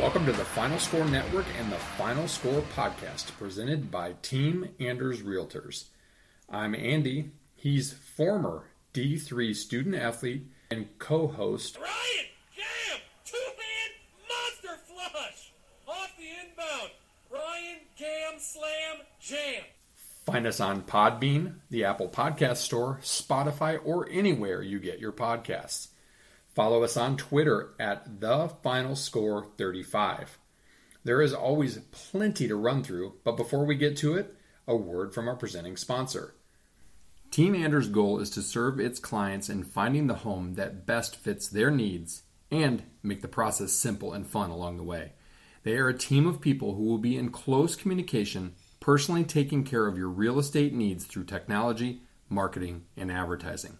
Welcome to the Final Score Network and the Final Score Podcast, presented by Team Anders Realtors. I'm Andy. He's former D3 student athlete and co host. Ryan, jam! Two-hand monster flush! Off the inbound. Ryan, cam, slam, jam. Find us on Podbean, the Apple Podcast Store, Spotify, or anywhere you get your podcasts. Follow us on Twitter at the Final Score 35. There is always plenty to run through, but before we get to it, a word from our presenting sponsor. Team Anders' goal is to serve its clients in finding the home that best fits their needs and make the process simple and fun along the way. They are a team of people who will be in close communication, personally taking care of your real estate needs through technology, marketing, and advertising.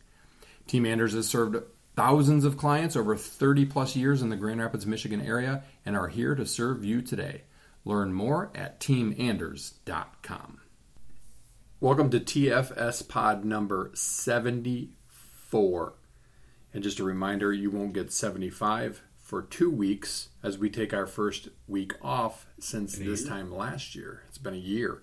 Team Anders has served thousands of clients over 30 plus years in the Grand Rapids, Michigan area and are here to serve you today. Learn more at teamanders.com. Welcome to TFS Pod number 74. And just a reminder, you won't get 75 for two weeks as we take our first week off since this time last year. It's been a year.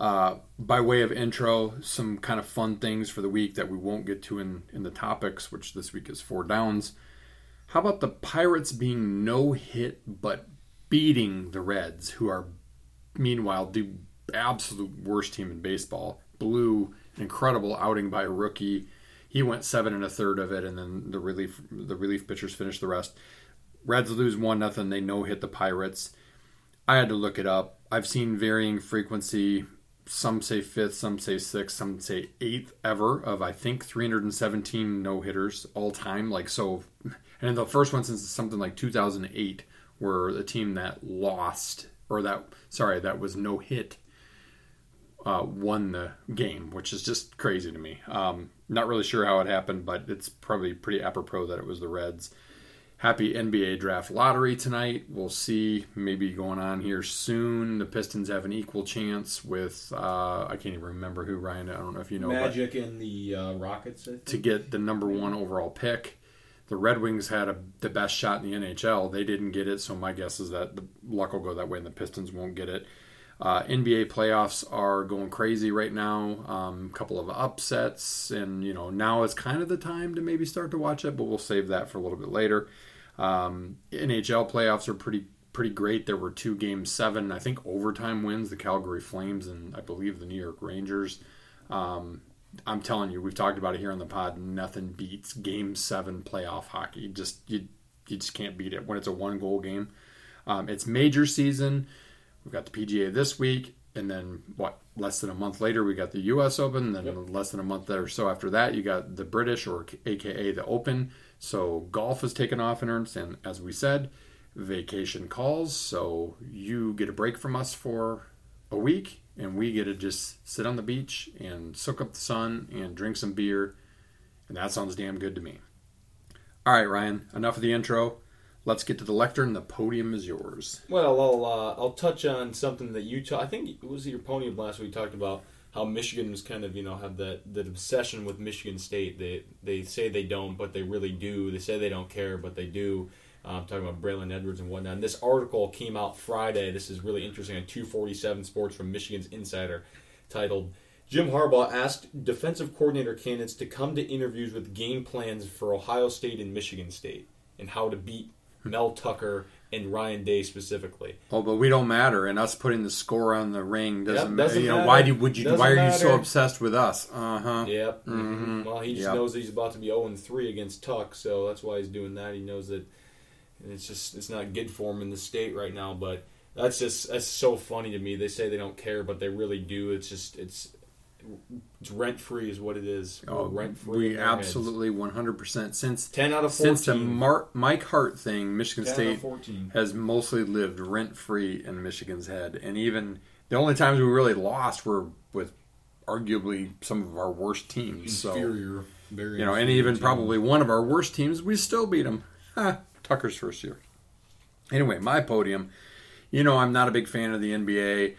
Uh, by way of intro, some kind of fun things for the week that we won't get to in, in the topics, which this week is four downs. How about the Pirates being no hit but beating the Reds, who are meanwhile the absolute worst team in baseball? An incredible outing by a rookie. He went seven and a third of it, and then the relief the relief pitchers finished the rest. Reds lose one nothing. They no hit the Pirates. I had to look it up. I've seen varying frequency some say fifth, some say sixth, some say eighth ever of I think 317 no hitters all time. Like so, and the first one since something like 2008, where the team that lost or that sorry that was no hit uh, won the game, which is just crazy to me. Um, not really sure how it happened, but it's probably pretty apropos that it was the Reds happy NBA draft lottery tonight. We'll see maybe going on here soon. The Pistons have an equal chance with uh, I can't even remember who Ryan. I don't know if you know Magic and the uh, Rockets to get the number one overall pick. The Red Wings had a, the best shot in the NHL. They didn't get it, so my guess is that the luck will go that way, and the Pistons won't get it. Uh, NBA playoffs are going crazy right now. A um, couple of upsets, and you know now is kind of the time to maybe start to watch it, but we'll save that for a little bit later. Um, NHL playoffs are pretty pretty great. There were two game seven, I think overtime wins. The Calgary Flames and I believe the New York Rangers. Um, I'm telling you, we've talked about it here on the pod. Nothing beats game seven playoff hockey. Just you you just can't beat it when it's a one goal game. Um, it's major season. We've got the PGA this week, and then what? Less than a month later, we got the U.S. Open. And then Yep. less than a month or so after that, you got the British, or AKA the Open. So golf has taken off in earnest, and as we said, vacation calls. So you get a break from us for a week, and we get to just sit on the beach and soak up the sun and drink some beer, and that sounds damn good to me. All right, Ryan. Enough of the intro. Let's get to the lectern. The podium is yours. Well, I'll uh, I'll touch on something that you ta- I think it was your podium last week talked about how Michigan was kind of you know have that that obsession with Michigan State. They they say they don't, but they really do. They say they don't care, but they do. Um, talking about Braylon Edwards and whatnot. And this article came out Friday. This is really interesting on 247 Sports from Michigan's Insider, titled Jim Harbaugh asked defensive coordinator candidates to come to interviews with game plans for Ohio State and Michigan State and how to beat Mel Tucker and Ryan Day specifically. Oh, but we don't matter, and us putting the score on the ring doesn't, Yep, matter. doesn't You know, matter. why do would you? Doesn't why are you so obsessed with us? Uh huh. Yep. Mhm. Well, he just Yep. knows that he's about to be 0 3 against Tuck, so that's why he's doing that. He knows that it's just it's not good for him in the state right now. But that's just that's so funny to me. They say they don't care, but they really do. It's just it's it's rent free is what it is. Oh, rent free. we absolutely one hundred percent since ten out of fourteen. since the Mar- Mike Hart thing, Michigan State has mostly lived rent free in Michigan's head, and even the only times we really lost were with arguably some of our worst teams. So Inferior, very you know, and even team. probably one of our worst teams, we still beat them. Tucker's first year. Anyway, my podium. You know, I'm not a big fan of the NBA.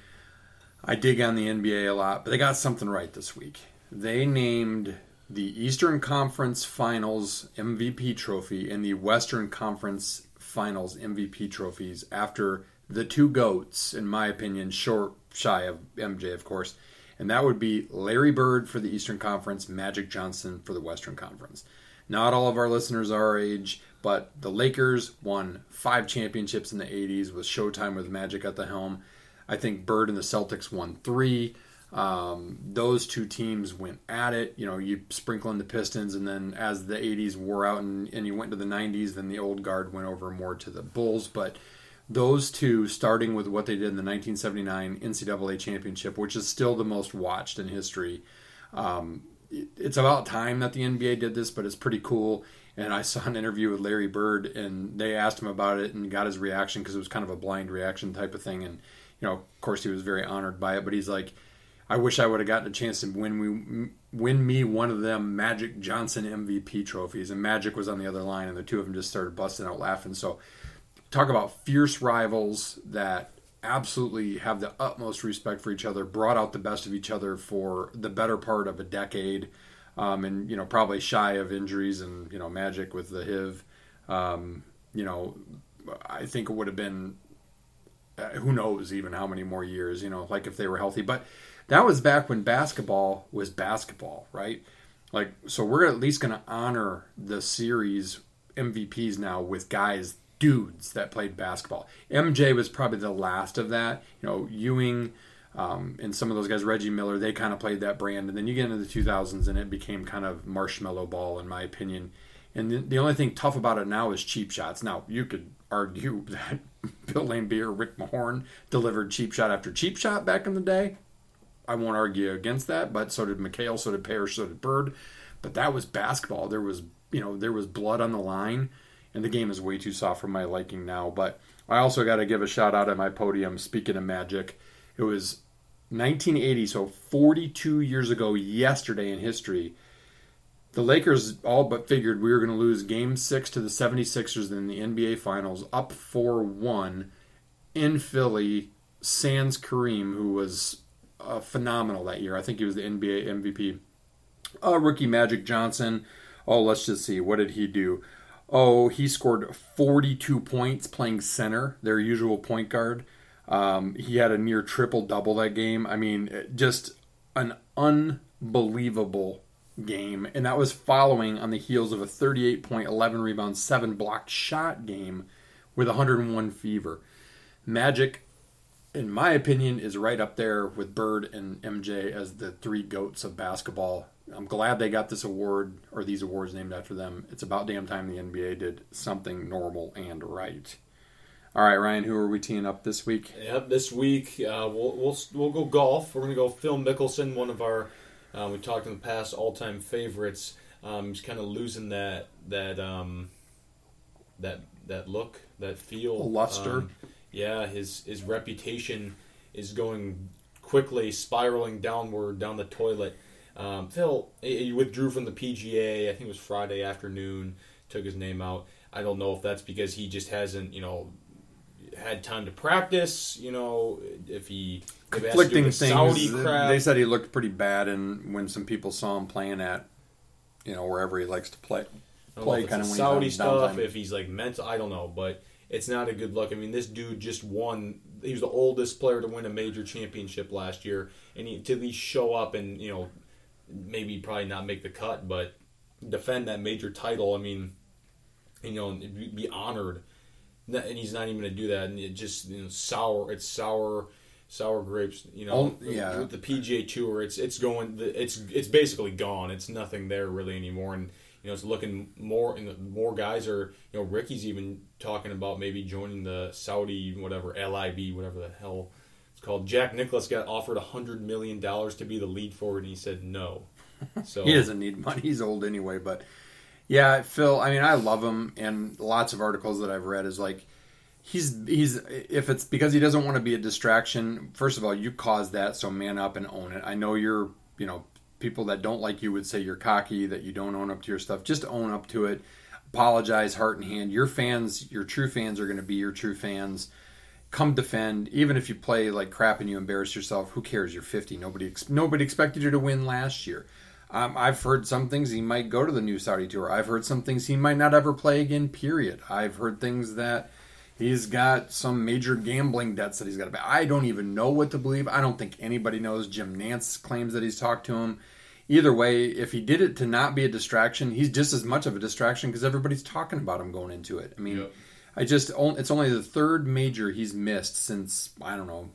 I dig on the NBA a lot, but they got something right this week. They named the Eastern Conference Finals MVP trophy and the Western Conference Finals MVP trophies after the two goats, in my opinion, short shy of MJ, of course, and that would be Larry Bird for the Eastern Conference, Magic Johnson for the Western Conference. Not all of our listeners are our age, but the Lakers won five championships in the 80s with Showtime with Magic at the helm. I think Bird and the Celtics won three. Um, those two teams went at it. You know, you sprinkle in the Pistons, and then as the 80s wore out and, and you went to the 90s, then the old guard went over more to the Bulls. But those two, starting with what they did in the 1979 NCAA championship, which is still the most watched in history, um, it's about time that the NBA did this, but it's pretty cool. And I saw an interview with Larry Bird, and they asked him about it and got his reaction because it was kind of a blind reaction type of thing. And, you know, of course, he was very honored by it, but he's like, I wish I would have gotten a chance to win we win me one of them Magic Johnson MVP trophies. And Magic was on the other line, and the two of them just started busting out laughing. So, talk about fierce rivals that absolutely have the utmost respect for each other, brought out the best of each other for the better part of a decade, um, and you know probably shy of injuries and you know Magic with the HIV. Um, you know, I think it would have been uh, who knows even how many more years. You know, like if they were healthy, but that was back when basketball was basketball, right? Like, so we're at least going to honor the series MVPs now with guys, dudes that played basketball. MJ was probably the last of that. You know, Ewing um, and some of those guys, Reggie Miller, they kind of played that brand. And then you get into the 2000s and it became kind of marshmallow ball, in my opinion. And the, the only thing tough about it now is cheap shots. Now, you could argue that Bill Laimbeer, Rick Mahorn delivered cheap shot after cheap shot back in the day. I won't argue against that, but so did McHale, so did Parrish, so did Bird. But that was basketball. There was, you know, there was blood on the line, and the game is way too soft for my liking now. But I also got to give a shout out at my podium. Speaking of Magic, it was 1980, so 42 years ago, yesterday in history. The Lakers all but figured we were going to lose game six to the 76ers in the NBA Finals, up 4 1 in Philly. Sans Kareem, who was uh, phenomenal that year. I think he was the NBA MVP. Uh, rookie Magic Johnson. Oh, let's just see. What did he do? Oh, he scored 42 points playing center, their usual point guard. Um, he had a near triple double that game. I mean, just an unbelievable game. And that was following on the heels of a 38 point, 11 rebound, 7 blocked shot game with 101 fever. Magic in my opinion, is right up there with Bird and MJ as the three goats of basketball. I'm glad they got this award or these awards named after them. It's about damn time the NBA did something normal and right. All right, Ryan, who are we teeing up this week? Yep, this week uh, we'll, we'll we'll go golf. We're gonna go Phil Mickelson, one of our uh, we talked in the past all time favorites. Um, he's kind of losing that that um, that that look, that feel, luster. Um, yeah, his his reputation is going quickly spiraling downward down the toilet. Um, Phil he withdrew from the PGA. I think it was Friday afternoon. Took his name out. I don't know if that's because he just hasn't, you know, had time to practice. You know, if he conflicting things. Saudi crap. They said he looked pretty bad, and when some people saw him playing at, you know, wherever he likes to play, play kind of Saudi stuff. If he's like mental, I don't know, but it's not a good look. I mean, this dude just won. He was the oldest player to win a major championship last year, and he, to at least show up and you know maybe probably not make the cut, but defend that major title. I mean, you know, be honored. And he's not even going to do that, and it just you know, sour. It's sour, sour grapes. You know, oh, yeah. With the PGA Tour, it's it's going. It's it's basically gone. It's nothing there really anymore, and you know, it's looking more and more guys are, you know, Ricky's even talking about maybe joining the Saudi whatever LIV whatever the hell it's called. Jack Nicklaus got offered a hundred million dollars to be the lead forward, and he said no. So he doesn't need money. He's old anyway. But yeah, Phil. I mean, I love him, and lots of articles that I've read is like he's he's if it's because he doesn't want to be a distraction. First of all, you caused that, so man up and own it. I know you're you know people that don't like you would say you're cocky, that you don't own up to your stuff. Just own up to it. Apologize, heart and hand. Your fans, your true fans, are going to be your true fans. Come defend, even if you play like crap and you embarrass yourself. Who cares? You're 50. Nobody nobody expected you to win last year. Um, I've heard some things he might go to the new Saudi tour. I've heard some things he might not ever play again. Period. I've heard things that he's got some major gambling debts that he's got to pay. I don't even know what to believe. I don't think anybody knows. Jim Nantz claims that he's talked to him. Either way, if he did it to not be a distraction, he's just as much of a distraction because everybody's talking about him going into it. I mean, Yep. I just it's only the third major he's missed since I don't know.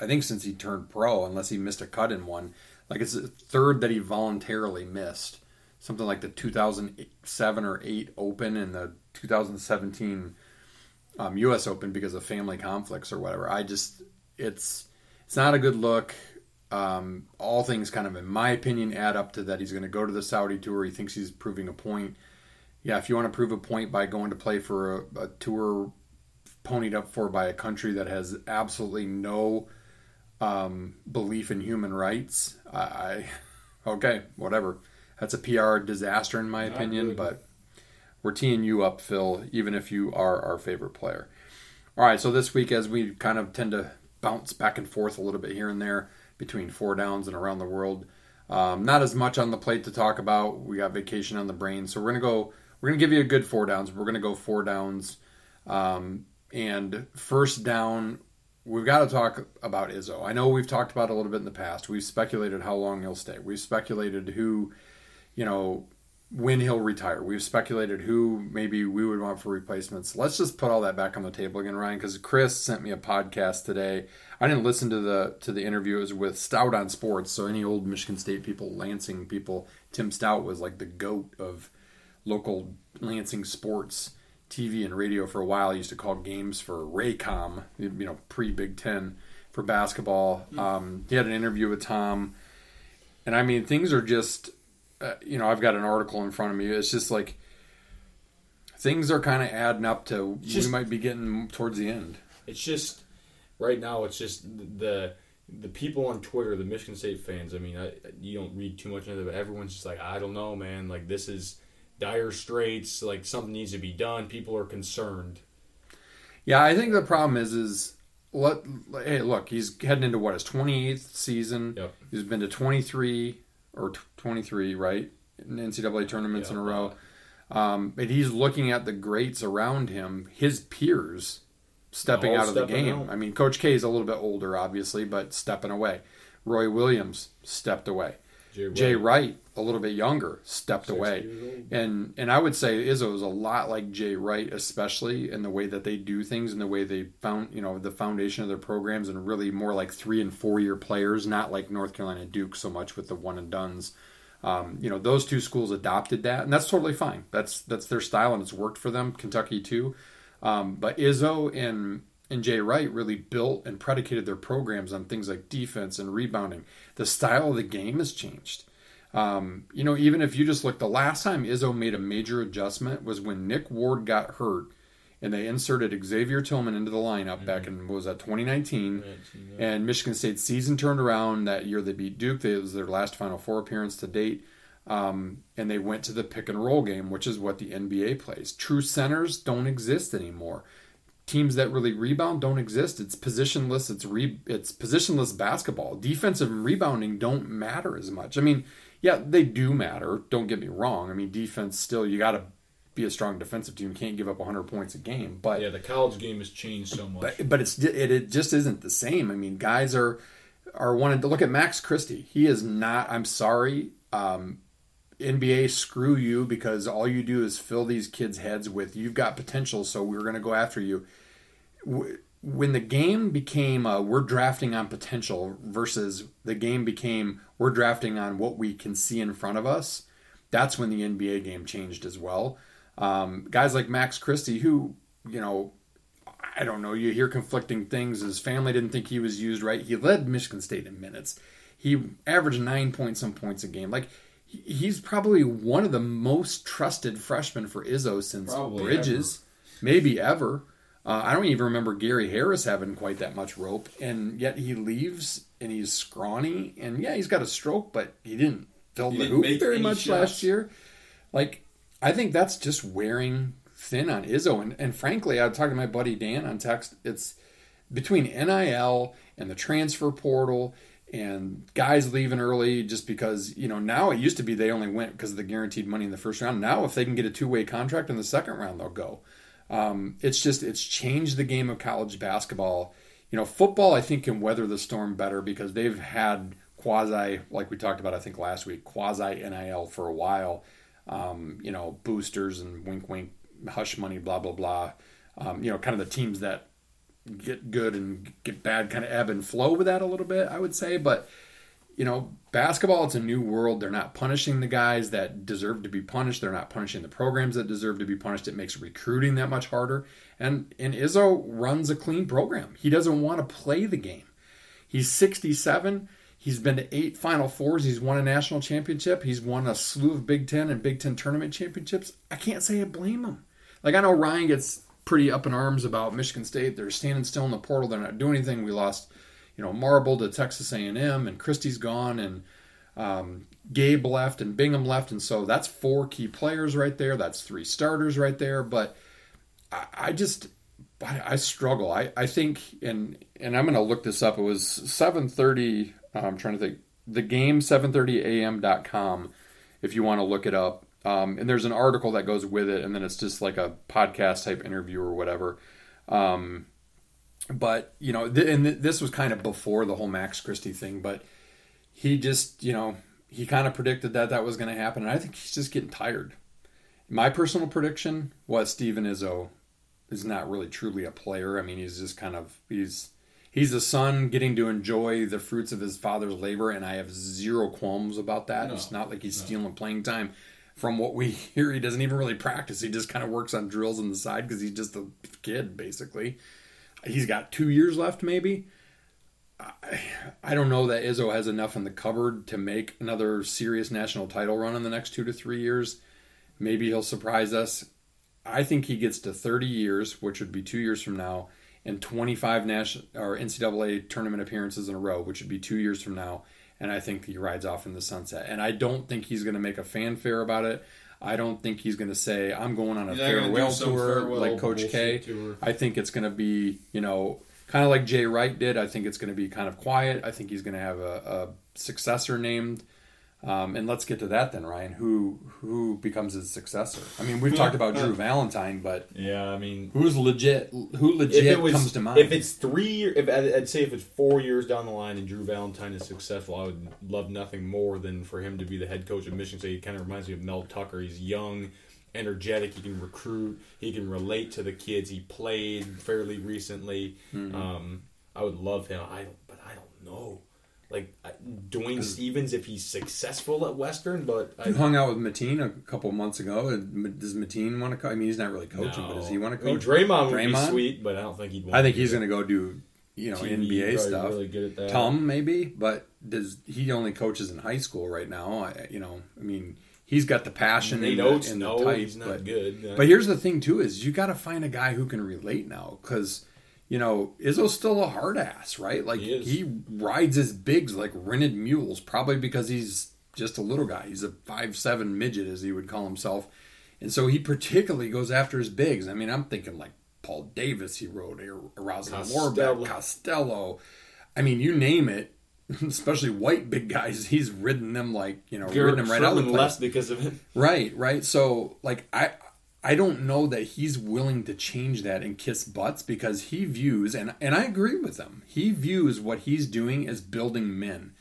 I think since he turned pro, unless he missed a cut in one. Like it's the third that he voluntarily missed. Something like the 2007 or 8 Open and the 2017 um, U.S. Open because of family conflicts or whatever. I just it's it's not a good look. Um, all things kind of, in my opinion, add up to that he's going to go to the Saudi tour. He thinks he's proving a point. Yeah, if you want to prove a point by going to play for a, a tour ponied up for by a country that has absolutely no um, belief in human rights, I, okay, whatever. That's a PR disaster in my I opinion, agree. but we're teeing you up, Phil, even if you are our favorite player. All right, so this week, as we kind of tend to bounce back and forth a little bit here and there between four downs and around the world, um, not as much on the plate to talk about. We got vacation on the brain, so we're gonna go. We're gonna give you a good four downs. We're gonna go four downs, um, and first down. We've got to talk about Izzo. I know we've talked about a little bit in the past. We've speculated how long he'll stay. We've speculated who, you know, when he'll retire. We've speculated who maybe we would want for replacements. Let's just put all that back on the table again, Ryan, because Chris sent me a podcast today. I didn't listen to the to the interview. It was with Staudt on Sports. So any old Michigan State people, Lansing people, Tim Staudt was like the goat of local Lansing sports TV and radio for a while. I used to call games for Raycom, you know, pre Big Ten for basketball. Um, he had an interview with Tom, and I mean, things are just, uh, you know, I've got an article in front of me. It's just like things are kind of adding up to Just- we might be getting towards the end. It's just right now. It's just the the people on Twitter, the Michigan State fans. I mean, I, you don't read too much into it, but everyone's just like, I don't know, man. Like this is dire straits. Like something needs to be done. People are concerned. Yeah, I think the problem is is let hey look, he's heading into what his twenty eighth season. Yep. He's been to twenty three or twenty three, right? In NCAA tournaments in a row. Um, but he's looking at the greats around him, his peers stepping All out of the game. out. I mean, Coach K is a little bit older, obviously, but stepping away. Roy Williams stepped away. Jay Jay Wright, a little bit younger, stepped away. And and I would say Izzo is a lot like Jay Wright, especially in the way that they do things and the way they found you know the foundation of their programs and really more like three and four year players, not like North Carolina Duke so much with the one and duns. Um, you know those two schools adopted that, and that's totally fine. That's that's their style and it's worked for them. Kentucky too, um, but Izzo and and Jay Wright really built and predicated their programs on things like defense and rebounding. The style of the game has changed. Um, you know, even if you just look, the last time Izzo made a major adjustment was when Nick Ward got hurt and they inserted Xavier Tillman into the lineup back in, what was that, 2019? And Michigan State's season turned around that year. They beat Duke. It was their last Final Four appearance to date. Um, and they went to the pick and roll game, which is what the NBA plays. True centers don't exist anymore. Teams that really rebound don't exist. It's positionless. It's re, it's positionless basketball. Defensive and rebounding don't matter as much. I mean, yeah, they do matter. Don't get me wrong. I mean, defense still you got to be a strong defensive team. You can't give up 100 points a game. But Yeah, the college game has changed so much. but but it's it, it just isn't the same. I mean, guys are are wanting to look at Max Christie. He is not. I'm sorry. Um, NBA, screw you because all you do is fill these kids' heads with you've got potential, so we're going to go after you. When the game became uh, we're drafting on potential versus the game became we're drafting on what we can see in front of us, that's when the NBA game changed as well. Um, guys like Max Christie, who you know I don't know. You hear conflicting things. His family didn't think he was used right. He led Michigan State in minutes. He averaged nine points some points a game. Like he's probably one of the most trusted freshmen for Izzo since Probably Bridges, maybe ever. Uh, I don't even remember Gary Harris having quite that much rope, and yet he leaves and he's scrawny. And yeah, he's got a stroke, but he didn't fill He the didn't hoop very much shots. last year. Like I think that's just wearing thin on Izzo. And, and frankly, I was talking to my buddy Dan on text. It's between NIL and the transfer portal and guys leaving early just because you know now it used to be they only went because of the guaranteed money in the first round. Now if they can get a two way contract in the second round, they'll go. Um, it's just it's changed the game of college basketball. You know, football I think can weather the storm better because they've had quasi like we talked about I think last week quasi NIL for a while. Um, you know, boosters and wink wink hush money blah blah blah. Um, you know, kind of the teams that get good and get bad kind of ebb and flow with that a little bit, I would say. But, you know, basketball, it's a new world. They're not punishing the guys that deserve to be punished. They're not punishing the programs that deserve to be punished. It makes recruiting that much harder. And, and Izzo runs a clean program. He doesn't want to play the game. He's 67. He's been to eight Final Fours. He's won a national championship. He's won a slew of Big Ten and Big Ten tournament championships. I can't say I blame him. Like, I know Ryan gets pretty up in arms about Michigan State. They're standing still in the portal. They're not doing anything. We lost, you know, Marble to Texas A&M, and Christie's gone, and um, Gabe left, and Bingham left, and so that's four key players right there. That's three starters right there. But I, I just, I, I, struggle. I, I think, and and I'm going to look this up. It was 7:30. I'm trying to think. The game 7:30 a.m.com. If you want to look it up, um, and there's an article that goes with it, and then it's just like a podcast type interview or whatever. Um, but you know, th- and th- this was kind of before the whole Max Christie thing, but he just, you know, he kind of predicted that that was going to happen, and I think he's just getting tired. My personal prediction was Steven Izzo is not really truly a player. I mean, he's just kind of he's he's a son getting to enjoy the fruits of his father's labor, and I have zero qualms about that. No, it's not like he's no. stealing playing time from what we hear, he doesn't even really practice. He just kind of works on drills on the side because he's just a kid, basically. He's got two years left, maybe. I, I don't know that Izzo has enough in the cupboard to make another serious national title run in the next two to three years. Maybe he'll surprise us. I think he gets to 30 years, which would be two years from now, and 25 national or NCAA tournament appearances in a row, which would be two years from now and I think he rides off in the sunset. And I don't think he's going to make a fanfare about it. I don't think he's going to say I'm going on a farewell tour farewell like Coach K. Tour. I think it's going to be you know kind of like Jay Wright did. I think it's going to be kind of quiet. I think he's going to have a, a successor named um, and let's get to that then, Ryan. Who who becomes his successor? I mean, we've talked about Drew Valentine, but yeah, I mean, who's legit? Who legit was, comes to mind? If it's three, if I'd say if it's four years down the line and Drew Valentine is successful, I would love nothing more than for him to be the head coach of Michigan State. He kind of reminds me of Mel Tucker. He's young, energetic. He can recruit. He can relate to the kids. He played fairly recently. Mm-hmm. Um, I would love him. I but I don't know like Dwayne Stephens if he's successful at Western. But I hung out with Mateen a couple months ago. Does Mateen want to? Co- I mean, he's not really coaching, no. but does he want to coach? I mean, Draymond, Draymond would be sweet, but I don't think he'd. I think he's going to go do you know TV, NBA stuff. Really good at that. Tom maybe, but does he only coaches in high school right now? I, you know, I mean. He's got the passion Nate and Oates, the, and no, the type, he's not but, good. But here's the thing too: is you got to find a guy who can relate now because you know, Izzo's still a hard ass, right? Like he, he, rides his bigs like rented mules, probably because he's just a little guy. He's a five seven midget, as he would call himself, and so he particularly goes after his bigs. I mean, I'm thinking like Paul Davis, he rode Rosin Warbeck, Costello. I mean, you name it. Especially white big guys, he's ridden them like you know, Garrett ridden them right out of the place. because of it. Right, right. So like I, I don't know that he's willing to change that and kiss butts because he views and and I agree with him. He views what he's doing as building men.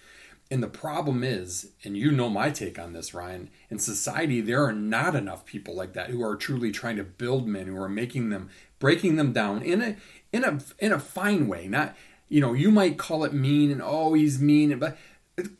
And the problem is, and you know my take on this, Ryan, in society there are not enough people like that who are truly trying to build men who are making them breaking them down in a in a in a fine way. Not you know, you might call it mean and oh he's mean but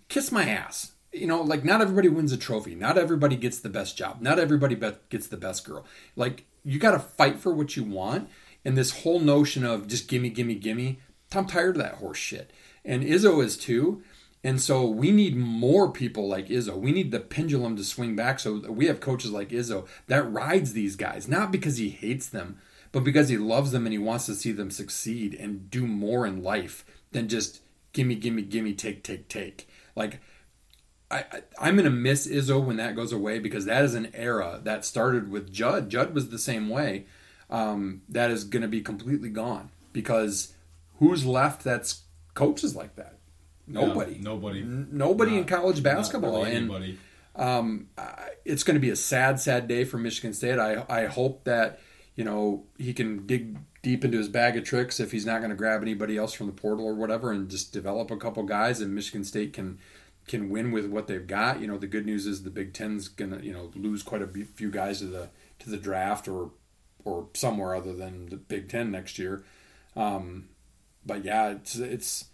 kiss my ass you know, like not everybody wins a trophy. Not everybody gets the best job. Not everybody gets the best girl. Like you got to fight for what you want. And this whole notion of just gimme, gimme, gimme, I'm tired of that horse shit. And Izzo is too. And so we need more people like Izzo. We need the pendulum to swing back. So we have coaches like Izzo that rides these guys, not because he hates them, but because he loves them and he wants to see them succeed and do more in life than just gimme, gimme, gimme, take, take, take. Like I, I am gonna miss Izzo when that goes away because that is an era that started with Jud. Jud was the same way. Um, that is gonna be completely gone because who's left that's coaches like that? Nobody. Nobody. N- nobody in college basketball. really and um, I- it's going to be a sad, sad day for Michigan State. I I hope that you know he can dig deep into his bag of tricks if he's not going to grab anybody else from the portal or whatever, and just develop a couple guys, and Michigan State can can win with what they've got. You know, the good news is the Big Ten's to you know lose quite a few guys to the to the draft or or somewhere other than the Big Ten next year. Um, but yeah, it's it's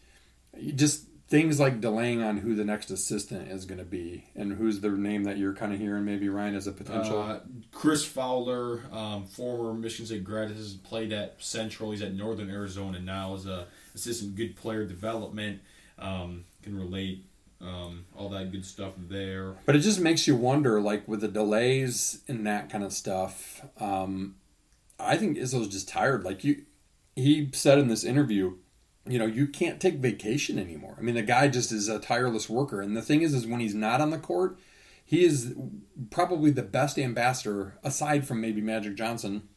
just things like delaying on who the next assistant is going to be and who's the name that you're kind of hearing maybe Ryan as a potential. Uh, Chris Fowler, um, former Michigan State grad, has played at Central. He's at Northern Arizona now as a assistant good player development. Um, can relate um, all that good stuff there. but it just makes you wonder, like with the delays and that kind of stuff. Um, I think Izzo's just tired. Like you, he said in this interview, you know, you can't take vacation anymore. I mean, the guy just is a tireless worker. And the thing is, is when he's not on the court, he is probably the best ambassador, aside from maybe Magic Johnson,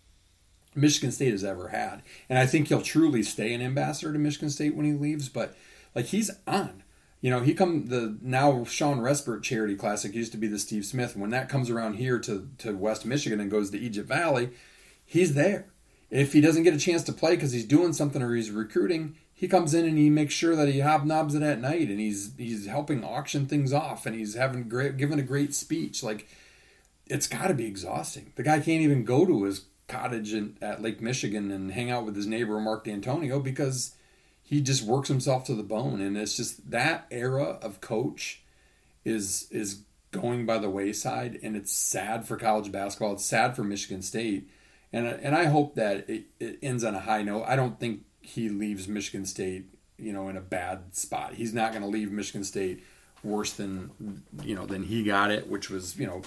Michigan State has ever had. And I think he'll truly stay an ambassador to Michigan State when he leaves. But like he's on. You know, he come the now Shawn Respert Charity Classic used to be the Steve Smith. When that comes around here to to West Michigan and goes to Egypt Valley, he's there. If he doesn't get a chance to play because he's doing something or he's recruiting, he comes in and he makes sure that he hobnobs it at night and he's he's helping auction things off and he's having great giving a great speech. Like it's got to be exhausting. The guy can't even go to his cottage in, at Lake Michigan and hang out with his neighbor Mark Dantonio because he just works himself to the bone. And it's just that era of coach is is going by the wayside, and it's sad for college basketball. It's sad for Michigan State, and and I hope that it, it ends on a high note. I don't think he leaves Michigan State, you know, in a bad spot. He's not going to leave Michigan State worse than you know than he got it, which was you know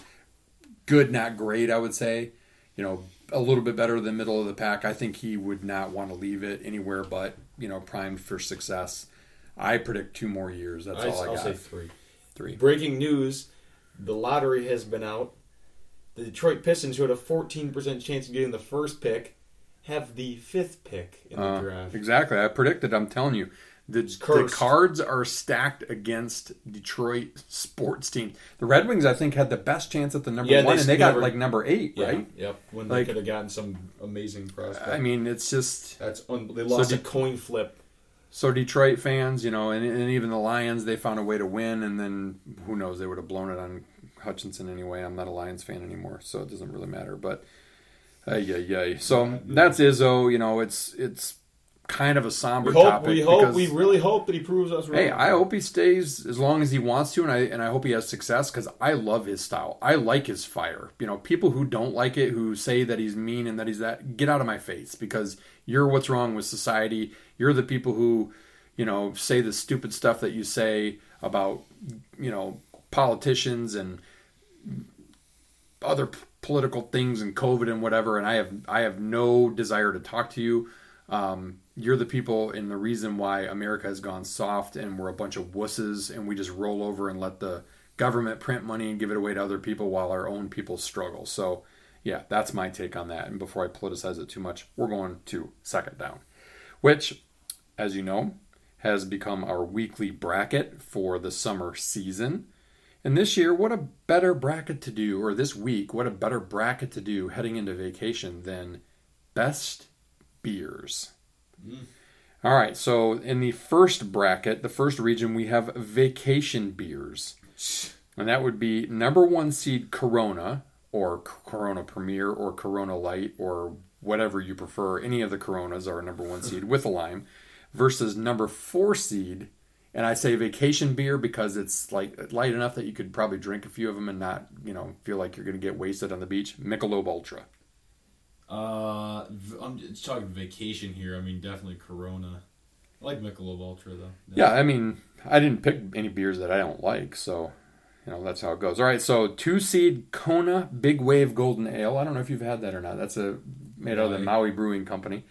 good, not great. I would say, you know, a little bit better than middle of the pack. I think he would not want to leave it anywhere but you know primed for success. I predict two more years. That's I, all I will got. say three. Three. Breaking news: the lottery has been out. The Detroit Pistons, who had a 14% chance of getting the first pick, have the fifth pick in the Uh, draft. exactly. I predicted. I'm telling you, the, the cards are stacked against Detroit sports teams. The Red Wings, I think, had the best chance at the number Yeah, they one, and they got like number eight, Yeah, right? Yep. When Like- they could have gotten some amazing prospect. I mean, it's just That's un- they lost So a coin flip. so Detroit fans, you know, and, and even the Lions, they found a way to win, and then who knows, they would have blown it on Hutchinson anyway. I'm not a Lions fan anymore, so it doesn't really matter. But yeah, yeah. So that's Izzo. You know, it's it's kind of a somber We hope. topic. We hope. because- We really hope that he proves us wrong. Hey, I hope he stays as long as he wants to, and I and I hope he has success because I love his style. I like his fire. You know, people who don't like it, who say that he's mean and that he's that, get out of my face because you're what's wrong with society. You're the people who, you know, say the stupid stuff that you say about, you know, politicians and other p- political things and COVID and whatever. And I have I have no desire to talk to you. Um, you're the people and the reason why America has gone soft and we're a bunch of wusses and we just roll over and let the government print money and give it away to other people while our own people struggle. So, yeah, that's my take on that. And before I politicize it too much, we're going to second down, which, as you know, has become our weekly bracket for the summer season. And this year, what a better bracket to do, or this week, what a better bracket to do heading into vacation than best beers. Mm-hmm. All right, so in the first bracket, the first region, we have vacation beers. And that would be number one seed Corona, or Corona Premier, or Corona Light, or whatever you prefer. Any of the Coronas are a number one seed with a lime, versus number four seed. And I say vacation beer because it's like light enough that you could probably drink a few of them and not, you know, feel like you're going to get wasted on the beach. Michelob Ultra. Uh, I'm just talking vacation here. I mean, definitely Corona. I like Michelob Ultra though. Yeah, I mean, I didn't pick any beers that I don't like, so you know that's how it goes. All right, so two seed Kona Big Wave Golden Ale. I don't know if you've had that or not. That's a made out of the Maui Brewing Company.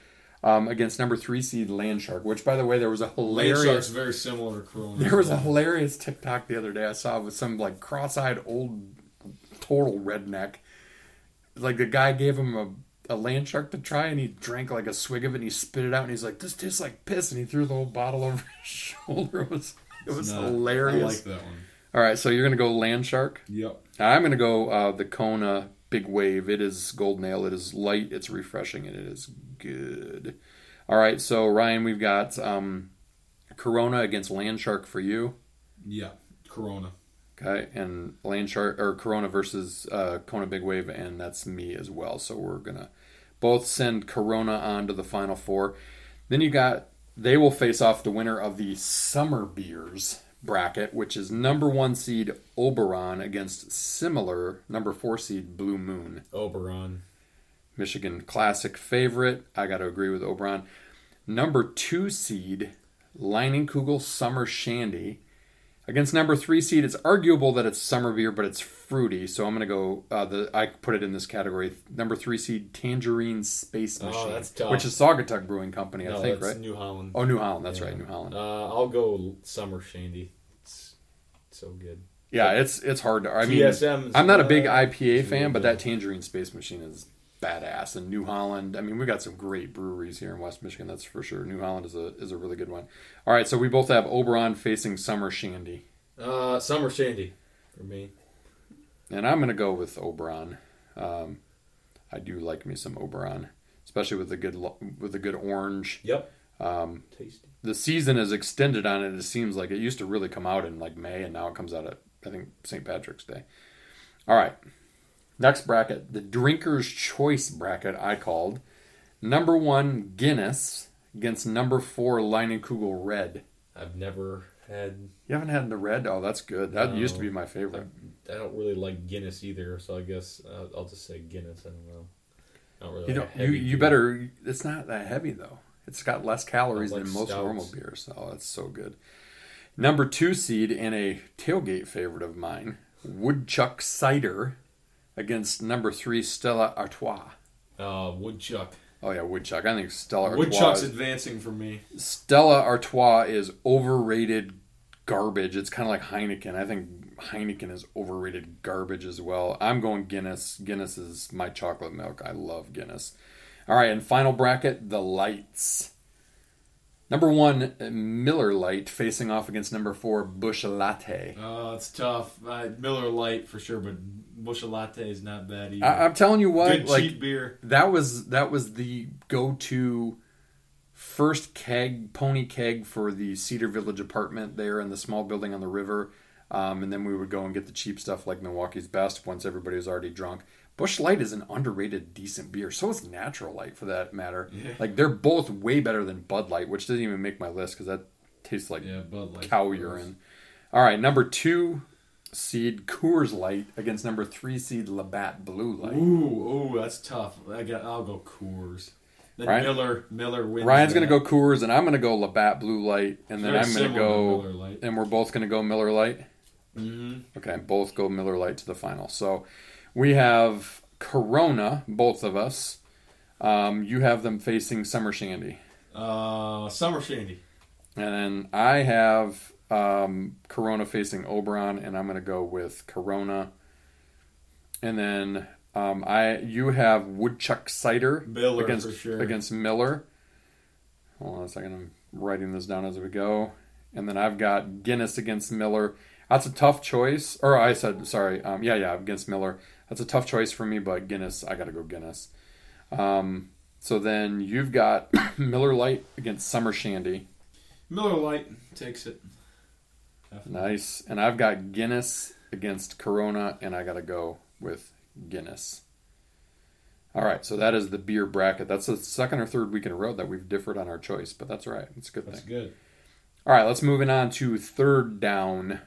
Um, against number three seed Landshark, which by the way, there was a Landshark's hilarious very similar to Corona. there was a hilarious TikTok the other day I saw with some like cross-eyed old total redneck. Like the guy gave him a, a land shark to try and he drank like a swig of it and he spit it out and he's like, This tastes like piss and he threw the whole bottle over his shoulder. It was It was hilarious. I like that one. All right, so you're gonna go land shark. Yep. I'm gonna go uh, the Kona Big Wave. It is gold nail. It is light. It's refreshing, and it is good. All right, so Ryan, we've got um, Corona against Land Shark for you. Yeah. Corona. Okay, and Land Shark or Corona versus uh, Kona Big Wave, and that's me as well. So we're gonna both send Corona on to the final four. Then you got they will face off the winner of the Summer Beers bracket, which is number one seed Oberon against similar number four seed Blue Moon. Oberon. Michigan Classic favorite. I got to agree with Oberon. Number two seed, Leinenkugel Summer Shandy. Against number three seed, it's arguable that it's summer beer, but it's fruity. So I'm going to go. Uh, the I put it in this category. Number three seed, Tangerine Space Oh, Machine, that's tough. which is Saugatuck Brewing Company, No, I think, right? New Holland. Oh, New Holland. That's Yeah. right, New Holland. Uh, I'll go Summer Shandy. It's so good. yeah, it's it's hard to. I mean, TSM 's, I'm not a big IPA fan, but that Tangerine Space Machine is badass. And New Holland, I mean, we got some great breweries here in West Michigan. That's for sure. New Holland is a is a really good one. All right, so we both have Oberon facing Summer Shandy, Uh, Summer Shandy for me. and I'm gonna go with Oberon. Um, I do like me some Oberon, especially with the good with the good orange. Yep. Um, Tasty. the season is extended on it. It seems like it used to really come out in like May, and now it comes out at I think St. Patrick's Day. All right, next bracket, the Drinker's Choice bracket. I called number one Guinness against number four Leinenkugel Red. I've never had. You haven't had the red? Oh, that's good. That No. used to be my favorite. I don't really like Guinness either, so I guess uh, I'll just say Guinness. I don't know. I don't really You like don't. You, you better. It's not that heavy though. It's got less calories like than most stouts. normal beers. Oh, that's so good. Number two seed and a tailgate favorite of mine, Woodchuck Cider, against number three Stella Artois. Uh, Woodchuck. Oh yeah, Woodchuck. I think Stella Artois. Woodchuck's is- advancing for me. Stella Artois is overrated garbage. It's kind of like Heineken. I think Heineken is overrated garbage as well. I'm going Guinness. Guinness is my chocolate milk. I love Guinness. All right, and final bracket, the lights. Number one, Miller Lite facing off against number four, Busch Latte. Oh, it's tough. Uh, Miller Lite for sure, but Busch Latte is not bad either. I, I'm telling you what, Good like cheap beer. that was that was the go-to first keg pony keg for the Cedar Village apartment there in the small building on the river. Um, and then we would go and get the cheap stuff like Milwaukee's Best once everybody was already drunk. Busch Light is an underrated, decent beer. So is Natural Light, for that matter. Yeah. Like they're both way better than Bud Light, which doesn't even make my list because that tastes like Yeah, Bud Light. cow urine. All right, number two seed Coors Light against number three seed Labatt Blue Light. Ooh, ooh, that's tough. I got. I'll go Coors. Then Ryan- Miller, Miller wins. Ryan's gonna go Coors, and I'm gonna go Labatt Blue Light, and then Very I'm gonna go, and we're both gonna go Miller Lite. Mm-hmm. Okay, both go Miller Lite to the final. So we have Corona, both of us. Um, you have them facing Summer Shandy, Uh, Summer Shandy. and then I have um, Corona facing Oberon, and I'm gonna go with Corona. And then um, I you have Woodchuck Cider Miller against for sure. against Miller. Hold on a second, I'm writing this down as we go. And then I've got Guinness against Miller. That's a tough choice. Or I said sorry. Um, yeah, yeah, against Miller. That's a tough choice for me, but Guinness, I got to go Guinness. Um, so then you've got Miller Lite against Summer Shandy. Miller Lite takes it. Nice. And I've got Guinness against Corona, and I got to go with Guinness. All right, so that is the beer bracket. That's the second or third week in a row that we've differed on our choice, but that's all right. It's a good thing. That's thing. good. All right, let's moving on to third down.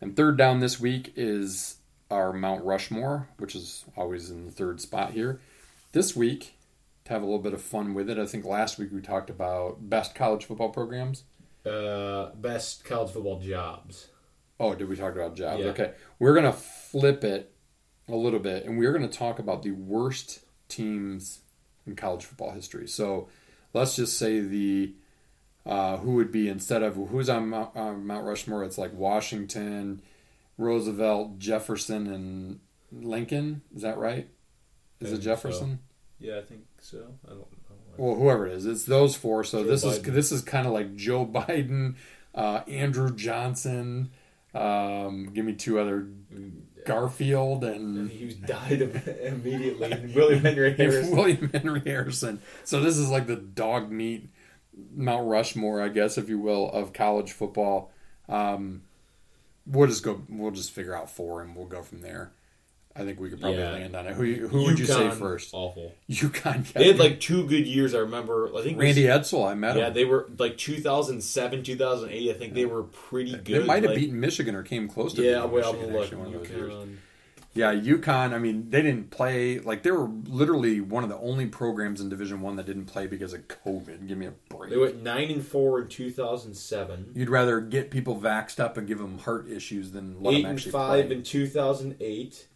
And third down this week is our Mount Rushmore, which is always in the third spot here. This week, to have a little bit of fun with it, I think last week we talked about best college football programs. Uh, best college football jobs. Oh, did we talk about jobs? Yeah. Okay. We're going to flip it a little bit and we're going to talk about the worst teams in college football history. So let's just say the uh, who would be instead of who's on Mount, on Mount Rushmore, it's like Washington, Roosevelt, Jefferson, and Lincoln. Is that right? Is it Jefferson? Yeah, I think so. I don't know. Well, whoever it is, it's those four. So Joe this is this is kind of like Joe Biden, uh, Andrew Johnson. Um, give me two other Garfield and He died immediately. William Henry Harris. William Henry Harrison. So this is like the dog meat Mount Rushmore, I guess, if you will, of college football. Um, we'll just go. We'll just figure out four, and we'll go from there. I think we could probably Yeah. land on it. Who you- who would you say first? Awful. UConn. They had like two good years. I remember. I think it was- Randy Edsall. I met him. Yeah, him. they were like 2007, 2008. I think they were pretty good. They, might have like- beaten Michigan or came close to Yeah, beating well, I'm Michigan. actually, one of look. those years. Yeah, UConn. I mean, they didn't play. Like they were literally one of the only programs in Division One that didn't play because of COVID. Give me a break. They went nine and four in 2007. You'd rather get people vaxxed up and give them heart issues than let Eight them and five play. in 2008.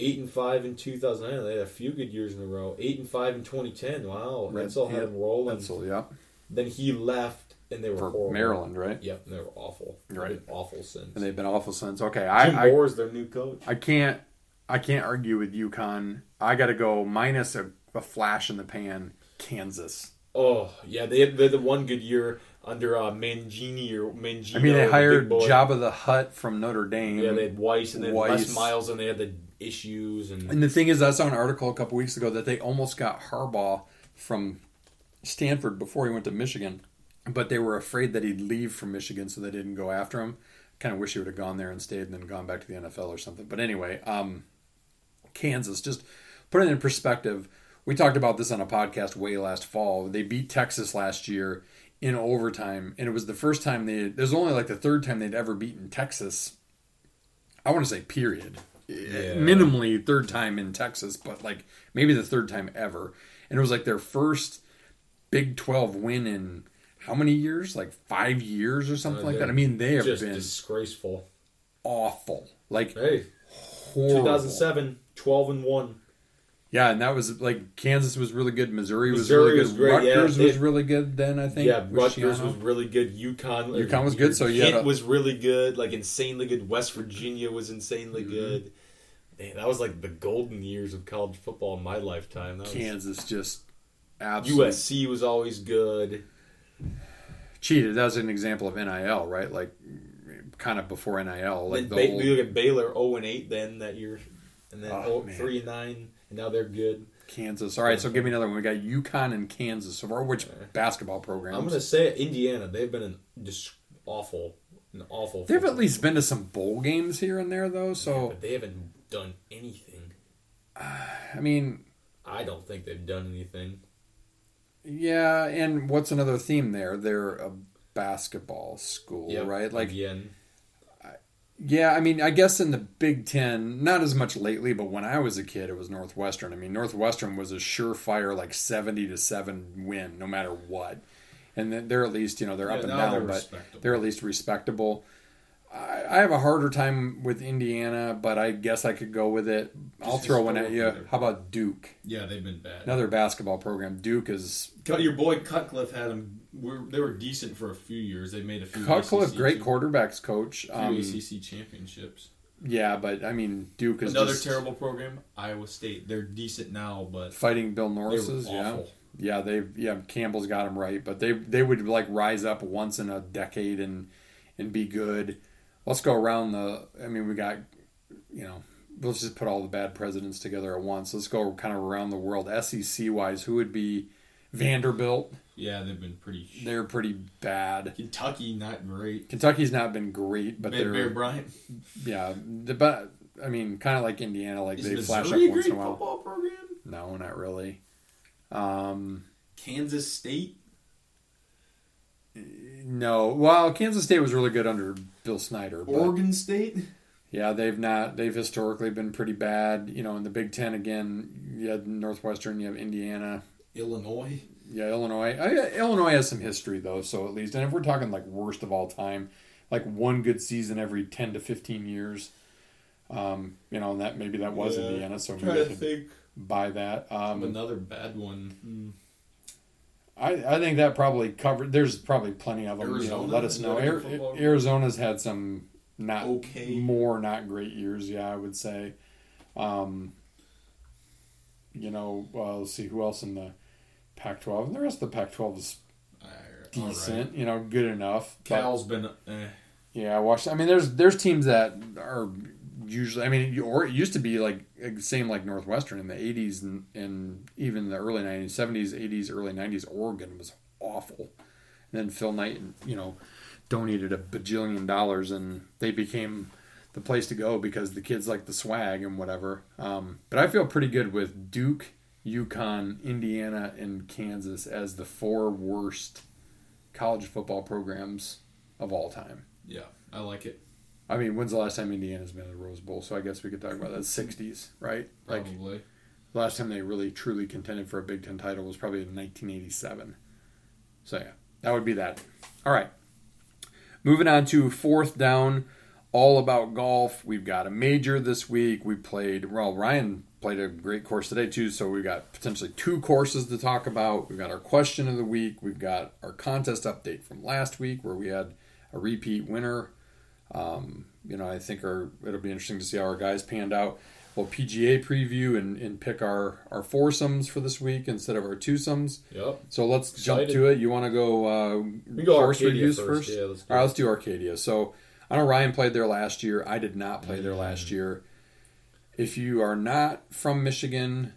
Eight and five in 2009. They had a few good years in a row. Eight and five in 2010. Wow, Red- Edsall had them rolling. Edsall, yeah, Then he left, and they were for horrible. Maryland, right? Yep, and they were awful. They've Right. been awful since. And they've been awful since. Okay, Jim I, I Mora's their new coach. I can't I can't argue with UConn. I got to go minus a, a flash in the pan. Kansas. Oh yeah, they had, they had the one good year under uh, Mangini or Mangino. I mean, they hired big boy. Jabba the Hutt from Notre Dame. Yeah, they had Weis and they had Weis. Les Miles, and they had the issues and And the thing is, I saw an article a couple weeks ago that they almost got Harbaugh from Stanford before he went to Michigan, but they were afraid that he'd leave from Michigan, so they didn't go after him. Kind of wish he would have gone there and stayed and then gone back to the NFL or something. But anyway, um, Kansas, just put it in perspective. We talked about this on a podcast way last fall. They beat Texas last year in overtime, and it was the first time they. It was only like the third time they'd ever beaten Texas. I want to say period. Minimally third time in Texas, but like maybe the third time ever. And it was like their first Big 12 win in how many years? Like five years or something like that. I mean, they have just been disgraceful. awful. Like Hey, horrible. 2007, 12 and one. Yeah, and that was like Kansas was really good. Missouri, was really good. was great. Rutgers They- was really good then, I think. Yeah, Rutgers Schiano. was really good. UConn, UConn was good, so you Kent a- was really good, like insanely good. West Virginia was insanely Mm-hmm. good. Man, that was like the golden years of college football in my lifetime. That was, Kansas just absolutely USC was always good. Cheated. That was an example of NIL, right? Like kind of before NIL, like then the ba- you look at Baylor, zero and eight then that year, and then Oh, oh, three and nine, and now they're good. Kansas. All right, so give me another one. We got UConn and Kansas. So, which basketball program? I'm gonna say Indiana. They've been an just awful, an awful. They've at least been to some bowl games here and there, though. So, but they haven't done anything. I mean, I don't think they've done anything. Yeah. And what's another theme there? They're a basketball school, Yep, right? Like, again, Yeah, I mean, I guess in the Big Ten, not as much lately, but when I was a kid, it was Northwestern. I mean, Northwestern was a surefire like seventy to seven win, no matter what. And they're at least, you know, they're up and down, they're but they're at least respectable. I, I have a harder time with Indiana, but I guess I could go with it. I'll Just throw one at you. How about Duke? Yeah, they've been bad. Another basketball program. Duke is Cut- Your boy Cutcliffe had them. Were, they were decent for a few years. They made a few. Cutcliffe, ACC great quarterbacks coach. Few Um, ACC championships. yeah, but I mean, Duke is Another terrible program, Iowa State. They're decent now, but fighting Bill Norris's. Yeah. Yeah, they yeah Campbell's got them right, but they they would like rise up once in a decade and and be good. Let's go around the. I mean, we got you know. Let's just put all the bad presidents together at once. Let's go kind of around the world. SEC wise, who would be Vanderbilt? Yeah, they've been pretty. They're pretty bad. Kentucky, not great. Kentucky's not been great, but Bear, they're Bear Bryant. yeah. The but I mean, kind of like Indiana, like Is they Missouri flash up once in a while. football program? No, not really. Um, Kansas State. no. Well, Kansas State was really good under Bill Snyder. But Oregon State. Yeah, they've not. They've historically been pretty bad. You know, in the Big Ten again, you have Northwestern, you have Indiana, Illinois. yeah, Illinois. I, Illinois has some history though, so at least. And if we're talking like worst of all time, like one good season every ten to fifteen years, um, you know, and that maybe that was Yeah, Indiana, so maybe I could think buy that. Um, another bad one. Hmm. I, I think that probably covered. There's probably plenty of them. you know, let us know. Arizona's had some not Okay. more not great years. Yeah, I would say. Um, you know, well, let's see who else in the Pac-12. And the rest of the Pac-12 is I, decent, you know, good enough. But- Cal's been. Eh. Yeah, I watched. I mean, there's there's teams that are usually. I mean, or it used to be like same like Northwestern in the '80s and, and even the early '90s, '70s, '80s, early '90s. Oregon was awful, and then Phil Knight, you know, donated a bajillion dollars, and they became the place to go because the kids like the swag and whatever. Um, but I feel pretty good with Duke, UConn, Indiana, and Kansas as the four worst college football programs of all time. Yeah, I like it. I mean, when's the last time Indiana's been in the Rose Bowl? So I guess we could talk about that. Sixties, right? Like Probably. the last time they really truly contended for a Big Ten title was probably in 1987. So yeah, that would be that. All right, moving on to fourth down. All about golf. We've got a major this week. We played. Well, Ryan played a great course today too. So we've got potentially two courses to talk about. We've got our question of the week. We've got our contest update from last week where we had a repeat winner. Um, you know, I think our it'll be interesting to see how our guys panned out. We'll PGA preview and, and pick our, our foursomes for this week instead of our twosomes. Yep. So let's jump to it. You want to go, uh, We go course Arcadia reviews first. first? Yeah, let's do All right, let's do Arcadia. So I know Ryan played there last year. I did not play there Mm. last year. If you are not from Michigan,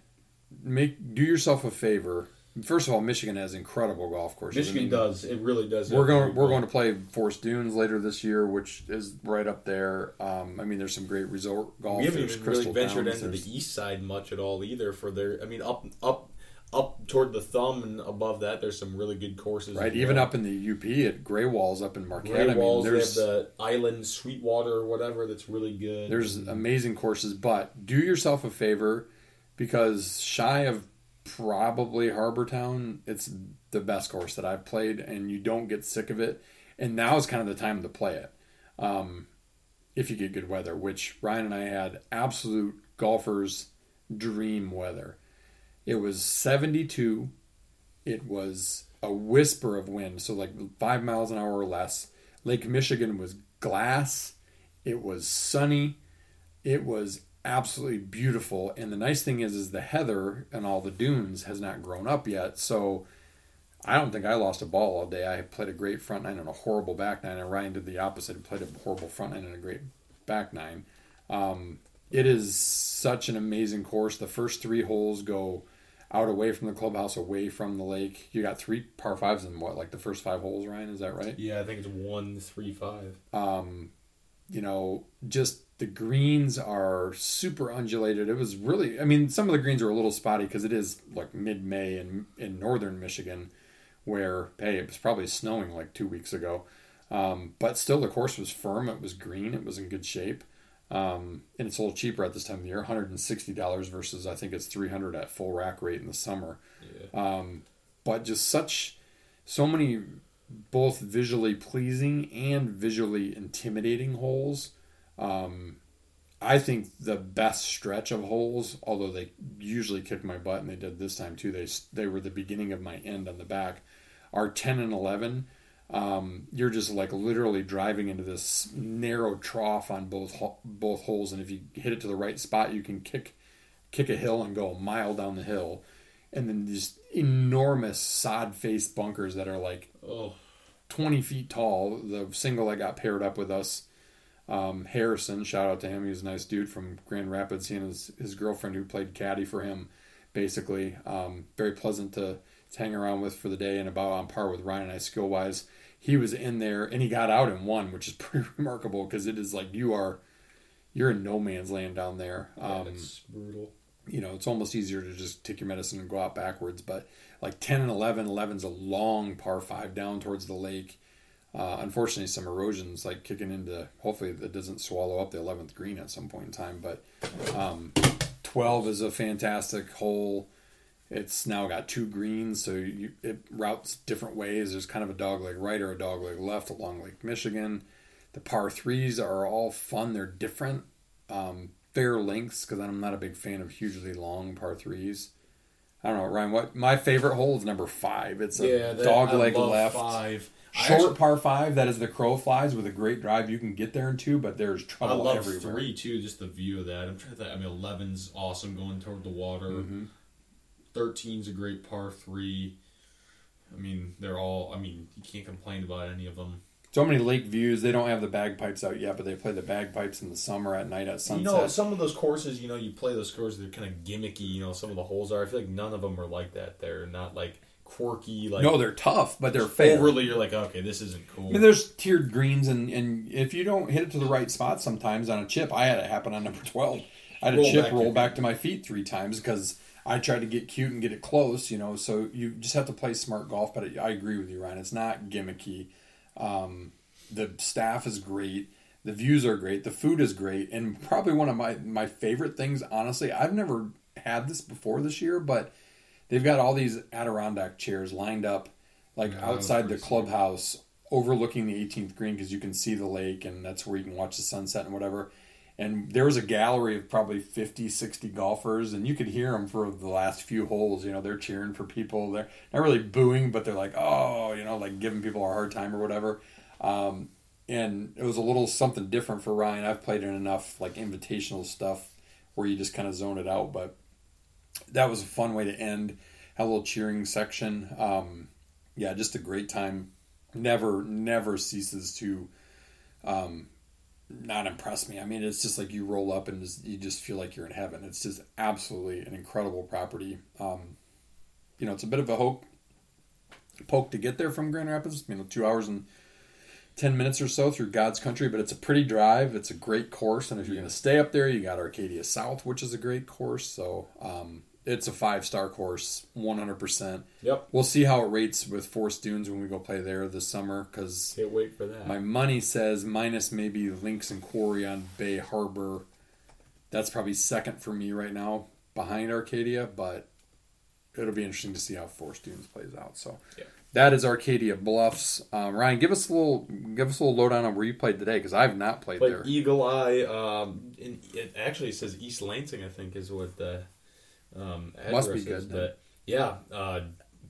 make do yourself a favor. First of all, Michigan has incredible golf courses. I Michigan mean, does. It really does. we're going. We're going to play Forest Dunes later this year, which is right up there. Um, I mean, there's some great resort golf. We haven't even really ventured Downs, into the east side much at all either. For their, I mean, up up up toward the thumb and above that, there's some really good courses. right, even up in the UP at Greywalls up in Marquette. Gray I mean, Walls. They have there's the Island Sweetwater or whatever that's really good. there's amazing courses, but do yourself a favor because shy of probably Harbour Town, it's the best course that I've played, and you don't get sick of it. And now is kind of the time to play it. Um, if you get good weather, which Ryan and I had absolute golfers' dream weather. It was 72. It was a whisper of wind, so like five miles an hour or less. Lake Michigan was glass. It was sunny. It was absolutely beautiful. And the nice thing is, is the heather and all the dunes has not grown up yet. So I don't think I lost a ball all day. I played a great front nine and a horrible back nine, and Ryan did the opposite. and played a horrible front nine and a great back nine. Um, it is such an amazing course. The first three holes go out away from the clubhouse, away from the lake. You got three par fives in what, like the first five holes, Ryan? Is that right? yeah, I think it's one three five. Um, you know, just the greens are super undulated. It was really, I mean, some of the greens are a little spotty because it is like mid May in, in northern Michigan, where, hey, it was probably snowing like two weeks ago. Um, but still, the course was firm. It was green. It was in good shape. Um, and it's a little cheaper at this time of the year $160 versus I think it's 300 at full rack rate in the summer. Yeah. Um, but just such, so many both visually pleasing and visually intimidating holes. Um, I think the best stretch of holes, although they usually kick my butt and they did this time too. They they were the beginning of my end on the back. Are ten and eleven. Um, you're just like literally driving into this narrow trough on both ho- both holes, and if you hit it to the right spot, you can kick kick a hill and go a mile down the hill, and then these enormous sod faced bunkers that are like Oh, 20 feet tall. The single that got paired up with us, um, Harrison, shout out to him. He was a nice dude from Grand Rapids. He and his, his girlfriend who played caddy for him, basically. Um, very pleasant to, to hang around with for the day and about on par with Ryan and I skill wise. He was in there and he got out and won, which is pretty remarkable because it is like you are, you're in no man's land down there. yeah, Um, it's brutal. you know, it's almost easier to just take your medicine and go out backwards. But like 10 and 11, 11's a long par five down towards the lake. Uh, unfortunately, some erosions like kicking into, hopefully, it doesn't swallow up the 11th green at some point in time. But um, 12 is a fantastic hole. It's now got two greens, so you, it routes different ways. There's kind of a dog leg right or a dog leg left along Lake Michigan. The par threes are all fun. They're different, um, fair lengths because I'm not a big fan of hugely long par threes. I don't know, Ryan. What my favorite hole is number five. It's a Yeah, that- dog leg left, Five. Short actually- par five. That is the crow flies with a great drive. You can get there in two, but there's trouble I love everywhere. three too. Just the view of that. I'm trying to think. I mean, 11's awesome going toward the water. Mhm. 13's a great par three. I mean, they're all. I mean, you can't complain about any of them. So many lake views. They don't have the bagpipes out yet, but they play the bagpipes in the summer at night at sunset. You know, some of those courses, you know, you play those courses, they're kind of gimmicky. You know, some of the holes are. I feel like none of them are like that. They're not like quirky, like no, they're tough, but they're fair. overly. You're like, okay, this isn't cool. I mean, there's tiered greens, and, and if you don't hit it to the right spot, sometimes on a chip, I had it happen on number twelve. I had a Roll chip back roll back to my feet three times because I tried to get cute and get it close, you know. So you just have to play smart golf. But I agree with you, Ryan. It's not gimmicky. Um, the staff is great. The views are great. The food is great, and probably one of my my favorite things. Honestly, I've never had this before this year, but they've got all these Adirondack chairs lined up like Yeah, outside the clubhouse, overlooking the 18th green because you can see the lake, and that's where you can watch the sunset and whatever. And there was a gallery of probably 50, 60 golfers, and you could hear them for the last few holes. You know, they're cheering for people. They're not really booing, but they're like, oh, you know, like giving people a hard time or whatever. Um, and it was a little something different for Ryan. I've played in enough like invitational stuff where you just kind of zone it out, but that was a fun way to end. A little cheering section. Um, yeah, just a great time. Never, never ceases to um, not impress me. I mean, it's just like you roll up and just, you just feel like you're in heaven. It's just absolutely an incredible property. Um, you know, it's a bit of a hope poke to get there from Grand Rapids. You know, two hours and ten minutes or so through God's country, but it's a pretty drive. It's a great course, and if you're going to stay up there, you got Arcadia South, which is a great course. So um, it's a five star course, 100. percent Yep. We'll see how it rates with Forest Dunes when we go play there this summer, because Can't wait for that. my money says minus maybe Links and Quarry on Bay Harbor. That's probably second for me right now behind Arcadia, but it'll be interesting to see how Forest Dunes plays out. So Yeah. that is Arcadia Bluffs. Um, Ryan, give us a little give us a little lowdown on where you played today because I've not played Like there. Eagle Eye, um, in, it actually says East Lansing. I think is what the um, Must be good, then. But yeah, uh,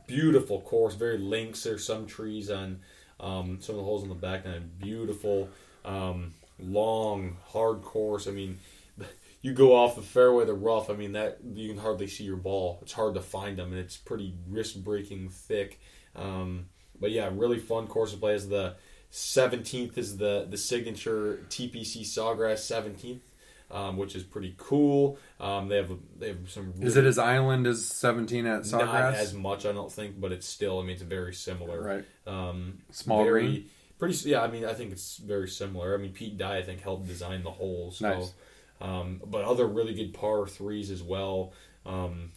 beautiful course. Very links. There's some trees on um, some of the holes in the back. And beautiful, um, long, hard course. I mean, you go off the fairway, the rough. I mean that you can hardly see your ball. It's hard to find them, and it's pretty risk breaking thick. Um, but yeah, really fun course to play. Is the 17th is the the signature TPC Sawgrass 17th, um, which is pretty cool. Um, they have they have some. is it as island as 17 at Sawgrass? not as much, I don't think, but it's still. I mean, it's very similar. right. Um, Small very, green? Pretty. Yeah, I mean, I think it's very similar. I mean, Pete Dye, I think, helped design the holes. So, Nice. um, but other really good par threes as well. Um,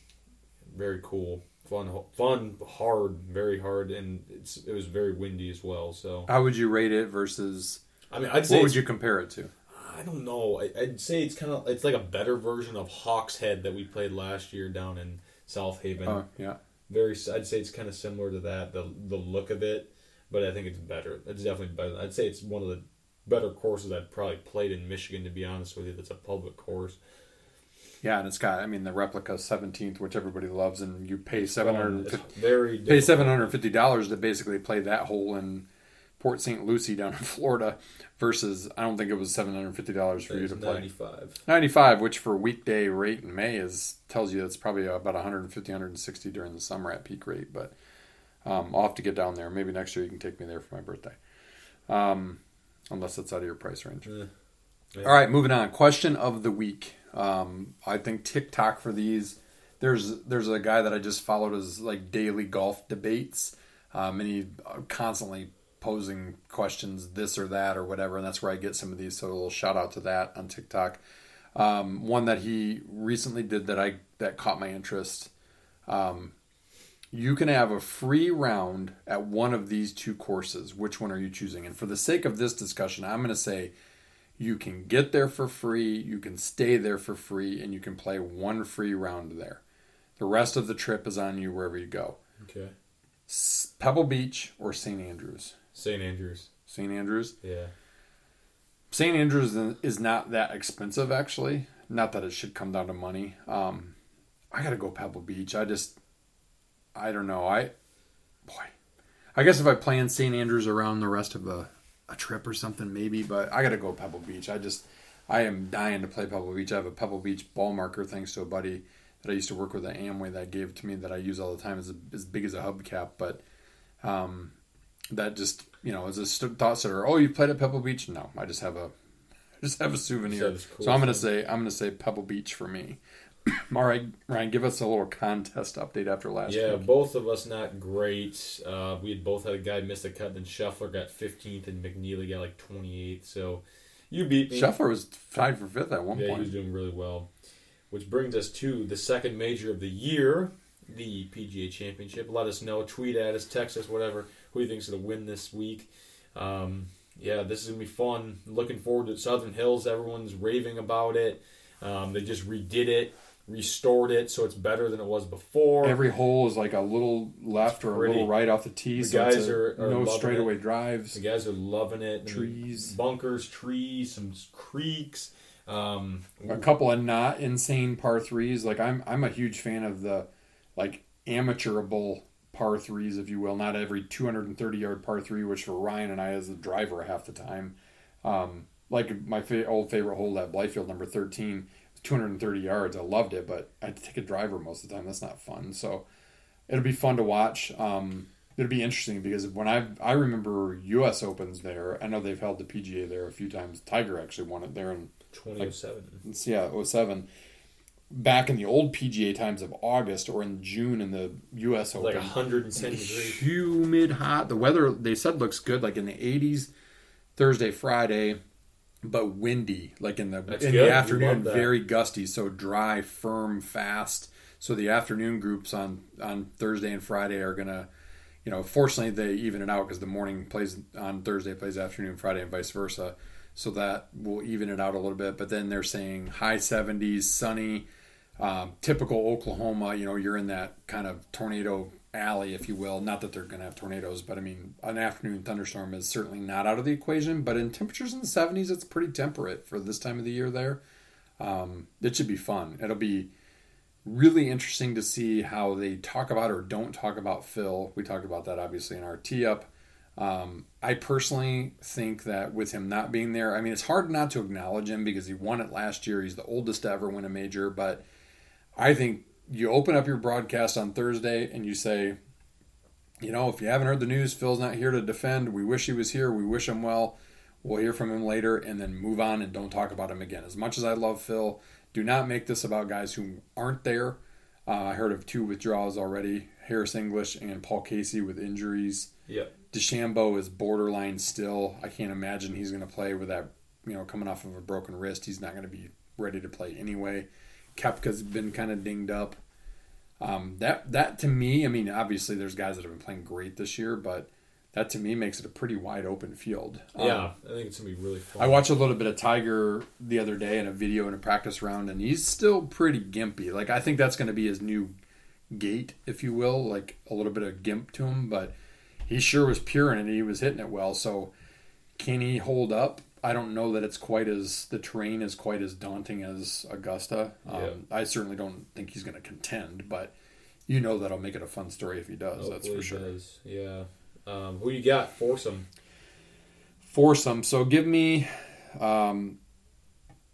very cool, fun, fun, hard, very hard, and it's it was very windy as well. So How would you rate it versus I mean, I'd say what would you compare it to? I don't know. I, I'd say it's kind of it's like a better version of Hawkshead that we played last year down in South Haven. Oh, yeah. Very, I'd say it's kind of similar to that. The the look of it, but I think it's better. It's definitely better. I'd say it's one of the better courses I've probably played in Michigan. To be honest with you, that's a public course. Yeah, and it's got I mean the replica 17th, which everybody loves, and you pay 750 very pay seven hundred fifty dollars to basically play that hole in Port St. Lucie down in Florida, versus I don't think it was seven hundred fifty dollars for you to play 95. ninety five, which for weekday rate in May is tells you that's probably about 150, 160 during the summer at peak rate. But um, I'll have to get down there. Maybe next year you can take me there for my birthday, um, unless it's out of your price range. Eh. Yeah. All right, moving on. Question of the week. Um, I think TikTok for these. There's there's a guy that I just followed as like daily golf debates, um, and he uh, constantly posing questions, this or that or whatever, and that's where I get some of these. So a little shout out to that on TikTok. Um, one that he recently did that I that caught my interest. Um, you can have a free round at one of these two courses. Which one are you choosing? And for the sake of this discussion, I'm going to say you can get there for free, you can stay there for free, and you can play one free round there. The rest of the trip is on you wherever you go. Okay. Pebble Beach or St. Andrews? St. Andrews. St. Andrews. Yeah. St. Andrews is not that expensive, actually. Not that it should come down to money. Um, I gotta go Pebble Beach. I just, I don't know. I, boy, I guess if I plan St. Andrews around the rest of a, a trip or something, maybe. But I gotta go Pebble Beach. I just, I am dying to play Pebble Beach. I have a Pebble Beach ball marker thanks to a buddy that I used to work with at Amway that gave to me that I use all the time. is as big as a hubcap, but Um, that just you know is a st- thought starter. Oh, you played at Pebble Beach? No, I just have a I just have a souvenir. So cool so I'm gonna say I'm gonna say Pebble Beach for me. All right, Ryan, give us a little contest update after last Yeah, week. both of us not great. Uh, we had both had a guy miss a cut, then Scheffler got 15th, and McNealy got like 28th. So you beat me. Scheffler was tied for fifth at one point. yeah, he was doing really well. Which brings us to the second major of the year, the PGA Championship. Let us know, tweet at us, text us, whatever. Who you think's going to win this week? Um, yeah, this is going to be fun. Looking forward to Southern Hills. Everyone's raving about it. Um, they just redid it, restored it, so it's better than it was before. Every hole is like a little left or a little right off the tee. The so guys are- are no straightaway it. drives. The guys are loving it. I mean, Trees. bunkers, trees, some creeks. Um, a couple of not insane par threes. Like I'm I'm a huge fan of the like amateurable par threes, if you will. Not every 230 yard par three, which for Ryan and I as a driver half the time. Um, like my fa- old favorite hole at Blythefield, number 13, 230 yards. I loved it, but I had to take a driver most of the time. That's not fun. So it'll be fun to watch. Um, it'll be interesting because when I I remember U.S. Opens there. I know they've held the PGA there a few times. Tiger actually won it there in 2007. it's, yeah, 07. Back in the old PGA times of August or in June in the U.S. Open, like 110 degrees. humid, hot. The weather they said looks good, like in the 80s, Thursday, Friday, but windy, like in the That's in good. the afternoon, very gusty, so dry, firm, fast. So the afternoon groups on on Thursday and Friday are gonna, you know, fortunately they even it out because the morning plays on Thursday plays afternoon Friday and vice versa. So that will even it out a little bit. But then they're saying high 70s, sunny, um, typical Oklahoma. You know, you're in that kind of tornado alley, if you will. Not that they're going to have tornadoes, but I mean, an afternoon thunderstorm is certainly not out of the equation. But in temperatures in the 70s, it's pretty temperate for this time of the year there. Um, it should be fun. It'll be really interesting to see how they talk about or don't talk about Phil. We talked about that obviously in our tee up. Um, I personally think that with him not being there, I mean, it's hard not to acknowledge him because he won it last year. He's the oldest to ever win a major. But I think you open up your broadcast on Thursday and you say, you know, if you haven't heard the news, Phil's not here to defend. We wish he was here. We wish him well. We'll hear from him later and then move on and don't talk about him again. As much as I love Phil, do not make this about guys who aren't there. Uh, I heard of two withdrawals already Harris English and Paul Casey with injuries. Yep. DeChambeau is borderline still. I can't imagine he's going to play with that, you know, coming off of a broken wrist. He's not going to be ready to play anyway. Koepka's been kind of dinged up. Um, that that to me, I mean, obviously there's guys that have been playing great this year, but that to me makes it a pretty wide open field. Um, Yeah, I think it's gonna be really fun. I watched a little bit of Tiger the other day in a video in a practice round, and he's still pretty gimpy. Like I think that's going to be his new gait, if you will, like a little bit of gimp to him. But he sure was pure and. He was hitting it well. So can he hold up? I don't know that it's quite as the terrain is quite as daunting as Augusta. Um, Yeah. I certainly don't think he's going to contend, but you know that'll make it a fun story if he does. that's for sure. does. Yeah. Um, who you got? Foursome. foursome. So give me um,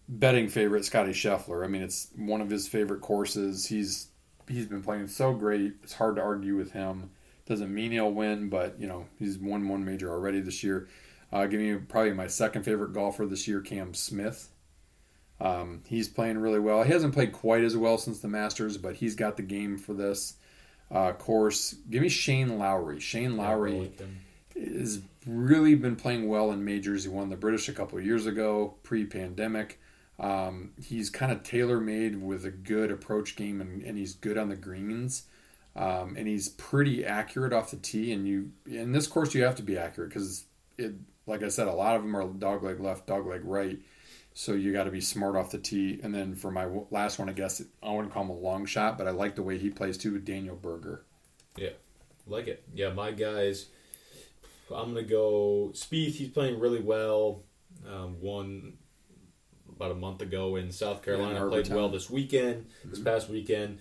betting favorite Scotty Scheffler. I mean, it's one of his favorite courses. He's he's been playing so great. It's hard to argue with him. Doesn't mean he'll win, but you know he's won one major already this year. Uh, give me probably my second favorite golfer this year, Cam Smith. Um, he's playing really well. He hasn't played quite as well since the Masters, but he's got the game for this uh, course. Give me Shane Lowry. Shane Lowry Yeah, like has really been playing well in majors. He won the British a couple of years ago, pre-pandemic. Um, he's kind of tailor-made with a good approach game, and, and he's good on the greens. Um, and he's pretty accurate off the tee. And you in this course, you have to be accurate because it, like I said, a lot of them are dog leg left, dog leg right. So you got to be smart off the tee. And then for my w- last one, I guess I wouldn't call him a long shot, but I like the way he plays too. Daniel Berger. Yeah, like it. Yeah, my guys. I'm gonna go Spieth. He's playing really well. Um, won about a month ago in South Carolina. Yeah, in played well this weekend. This past weekend.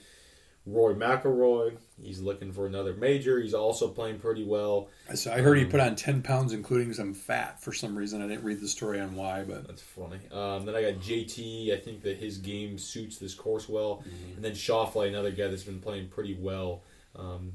Rory McIlroy. He's looking for another major. He's also playing pretty well. So I heard he put on ten pounds, including some fat for some reason. I didn't read the story on why, but That's funny. Um, then I got JT. I think that his game suits this course well. And then Schauffele, another guy that's been playing pretty well. Um,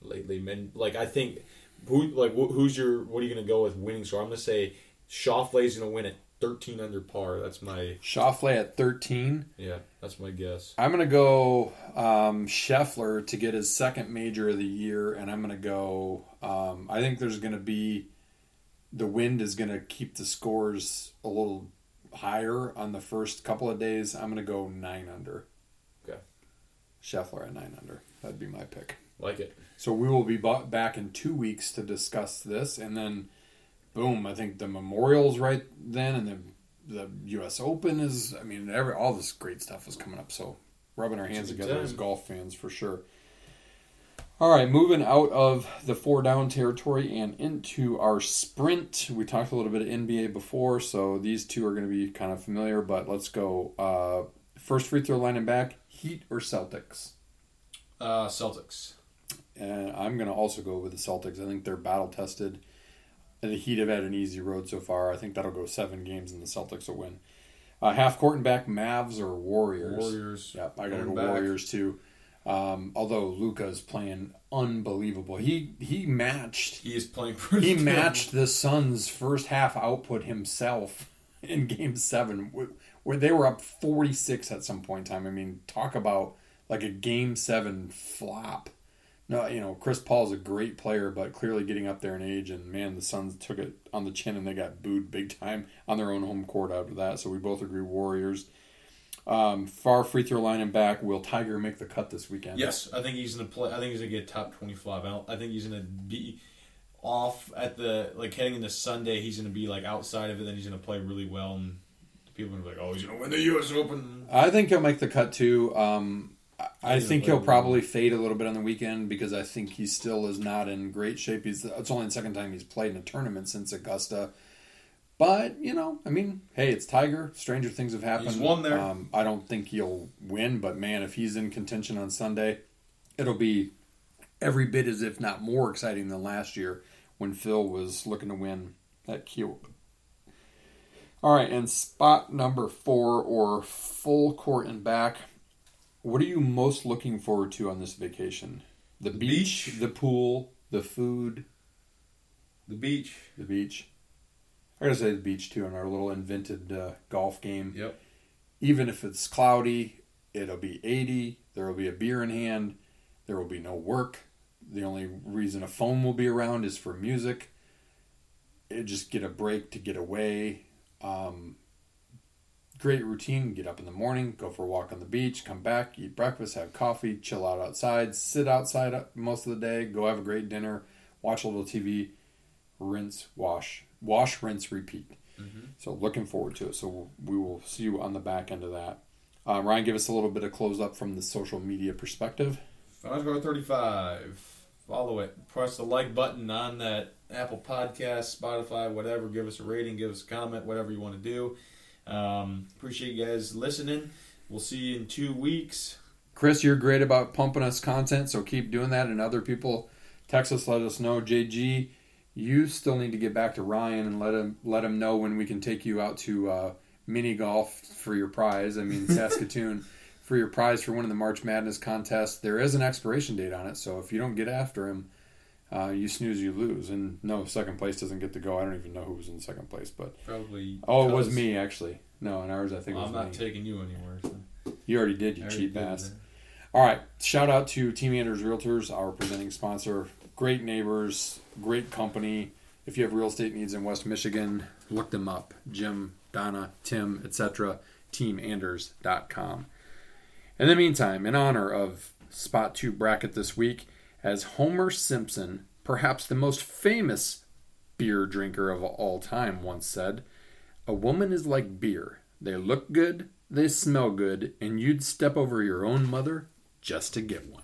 lately. Man, like I think who like wh- who's your what are you going to go with winning score? I'm going to say Schauffele's going to win at 13 under par. That's my Schauffele at 13. yeah. That's my guess. I'm going to go um, Scheffler to get his second major of the year, and I'm going to go. Um, I think there's going to be the wind is going to keep the scores a little higher on the first couple of days. I'm going to go nine under. Okay. Scheffler at nine under. That'd be my pick. Like it. So we will be back in two weeks to discuss this, and then, boom! I think the Memorial's right then, and then the U.S. Open is. I mean, every all this great stuff is coming up. So rubbing our hands It's a good together as golf fans for sure. All right, moving out of the four down territory and into our sprint. We talked a little bit of NBA before, so these two are going to be kind of familiar. But let's go. Uh, first free throw line and back: Heat or Celtics? Uh, Celtics. And I'm going to also go with the Celtics. I think they're battle tested. The Heat have had an easy road so far. I think that'll go seven games and the Celtics will win. Uh, half court and back, Mavs or Warriors? Warriors. Yep, I got to go back. Warriors too. Um, although Luka is playing unbelievable. He he matched He is playing pretty. he good. matched the Suns' first half output himself in Game Seven, where they were up forty six at some point in time. I mean, talk about like a Game Seven flop. No, you know, Chris Paul's a great player, but clearly getting up there in age, and man, the Suns took it on the chin and they got booed big time on their own home court after that. So we both agree Warriors. Um, far free throw line and back. Will Tiger make the cut this weekend? Yes, I think he's gonna play. I think he's gonna get top twenty-five. I, I think he's gonna be off at the like heading into Sunday. He's gonna be like outside of it. Then he's gonna play really well, and people are gonna be like, "Oh, he's gonna win the U.S. Open." I think he'll make the cut too. Um, I- think he'll probably fade a little bit on the weekend because I think he still is not in great shape. He's it's only the second time he's played in a tournament since Augusta. But you know, I mean, hey, it's Tiger. Stranger things have happened. He's won there. Um, I don't think he'll win, but man, if he's in contention on Sunday, it'll be every bit as if not more exciting than last year when Phil was looking to win that Q. All right, and spot number four or full court and back. What are you most looking forward to on this vacation? The, The beach, beach. the pool, the food, The beach. the beach. I gotta say the beach too on our little invented uh, golf game. Yep. Even if it's cloudy, it'll be 80. There will be a beer in hand. There will be no work. The only reason a phone will be around is for music. It just get a break to get away. Um, great routine. Get up in the morning, go for a walk on the beach, come back, eat breakfast, have coffee, chill out outside, sit outside most of the day, go have a great dinner, watch a little TV, rinse, wash, wash, rinse, repeat. So looking forward to it. So we will see you on the back end of that. Uh, Ryan, give us a little bit of close up from the social media perspective. Five score thirty-five. Follow it. Press the like button on that Apple Podcast, Spotify, whatever. Give us a rating. Give us a comment. Whatever you want to do. Um, appreciate you guys listening. We'll see you in two weeks. Chris, you're great about pumping us content, so keep doing that. And other people text us, let us know. JG, you still need to get back to Ryan and let him let him know when we can take you out to uh, mini golf for your prize. I mean Saskatoon for your prize for winning the March Madness contest. There is an expiration date on it, so if you don't get after him, uh, you snooze, you lose. And no, second place doesn't get to go. I don't even know who was in second place, but Probably. oh, it was me actually. No, in ours I think Well, I'm not me. taking you anywhere. So. you already did, you already cheap did ass. that. All right. Shout out to Team Anders Realtors, our presenting sponsor. Great neighbors, great company. If you have real estate needs in West Michigan, look them up. Jim, Donna, Tim, etc. TeamAnders.com. In the meantime, in honor of Spot 2 bracket this week, as Homer Simpson, perhaps the most famous beer drinker of all time, once said, A woman is like beer. They look good, they smell good, and you'd step over your own mother just to get one.